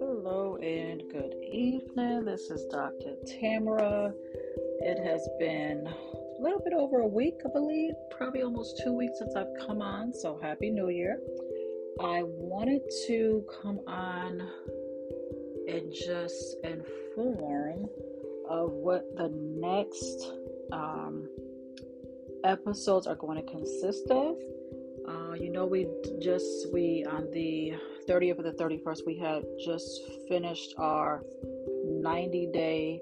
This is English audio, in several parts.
Hello and good evening. This is Dr. Tamara. It has been a little bit over a week, I believe, probably almost two weeks since I've come on. So, Happy New Year. I wanted to come on and just inform of what the next um, episodes are going to consist of. Uh, you know, we just we on the 30th or the 31st, we had just finished our 90 day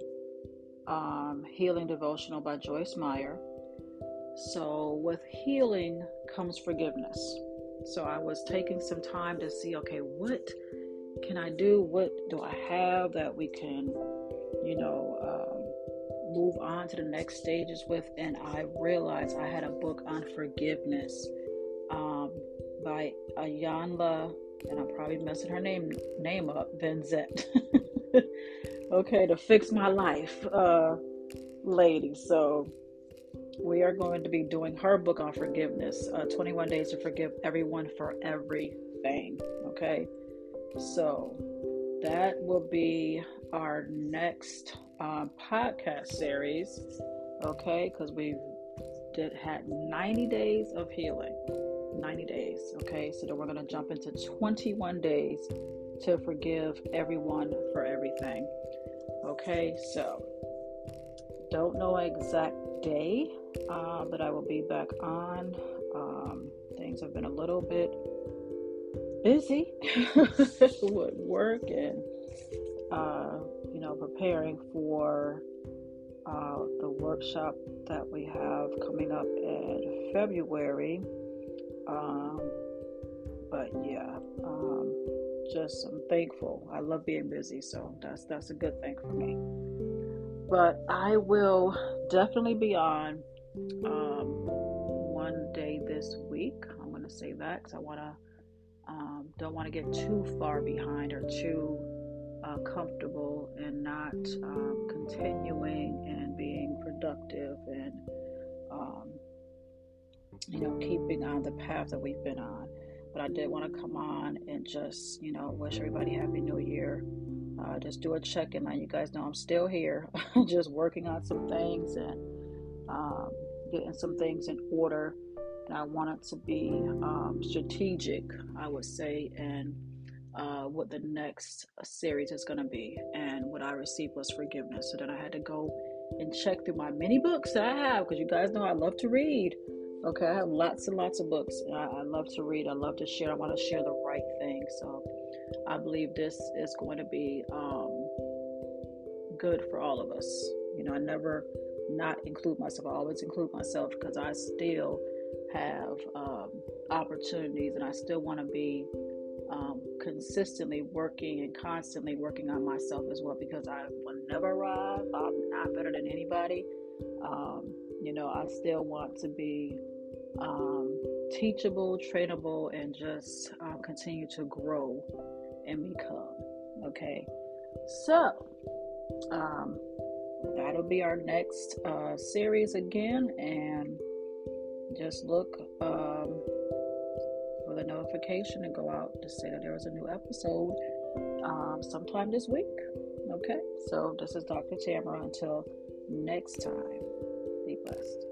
um, healing devotional by Joyce Meyer. So, with healing comes forgiveness. So, I was taking some time to see okay, what can I do? What do I have that we can, you know, um, move on to the next stages with? And I realized I had a book on forgiveness um, by Iyanla, and I'm probably messing her name name up, Vanzant. okay, to fix my life, uh, lady. So we are going to be doing her book on forgiveness uh, 21 days to forgive everyone for everything okay so that will be our next um, podcast series, okay? Because we've did had 90 days of healing, 90 days, okay? So then we're gonna jump into 21 days to forgive everyone for everything, okay? So don't know exact day uh, I will be back on. Um, things have been a little bit busy with work and uh, preparing for uh, the workshop that we have coming up in February. Um, but yeah, um, just I'm thankful. I love being busy, so that's that's a good thing for me. But I will definitely be on um, one day this week. I'm to say that because I want to um, don't want to get too far behind or too uh, comfortable and not um, continuing and being productive and um, you know keeping on the path that we've been on. But i did want to come on and just you know wish everybody happy new year. Uh, just do a check-in on you guys know i'm still here just working on some things and um, getting some things in order and I wanted to be um, strategic, I would say, and uh, what the next series is going to be. And what I received was forgiveness. So then I had to go and check through my many books that I have because you guys know I love to read. Okay, I have lots and lots of books. I, I love to read. I love to share. I want to share the right thing. So I believe this is going to be um, good for all of us. You know, I never not include myself. I always include myself because I still have um, opportunities, and I still want to be um, consistently working and constantly working on myself as well because I will never arrive. I'm not better than anybody. Um, you know, I still want to be um, teachable, trainable, and just uh, continue to grow and become. Okay, so um, that'll be our next uh, series again, and just look um, for the notification to go out to say that there was a new episode um, sometime this week. Okay, so this is Dr. Tamara. Until next time, be blessed.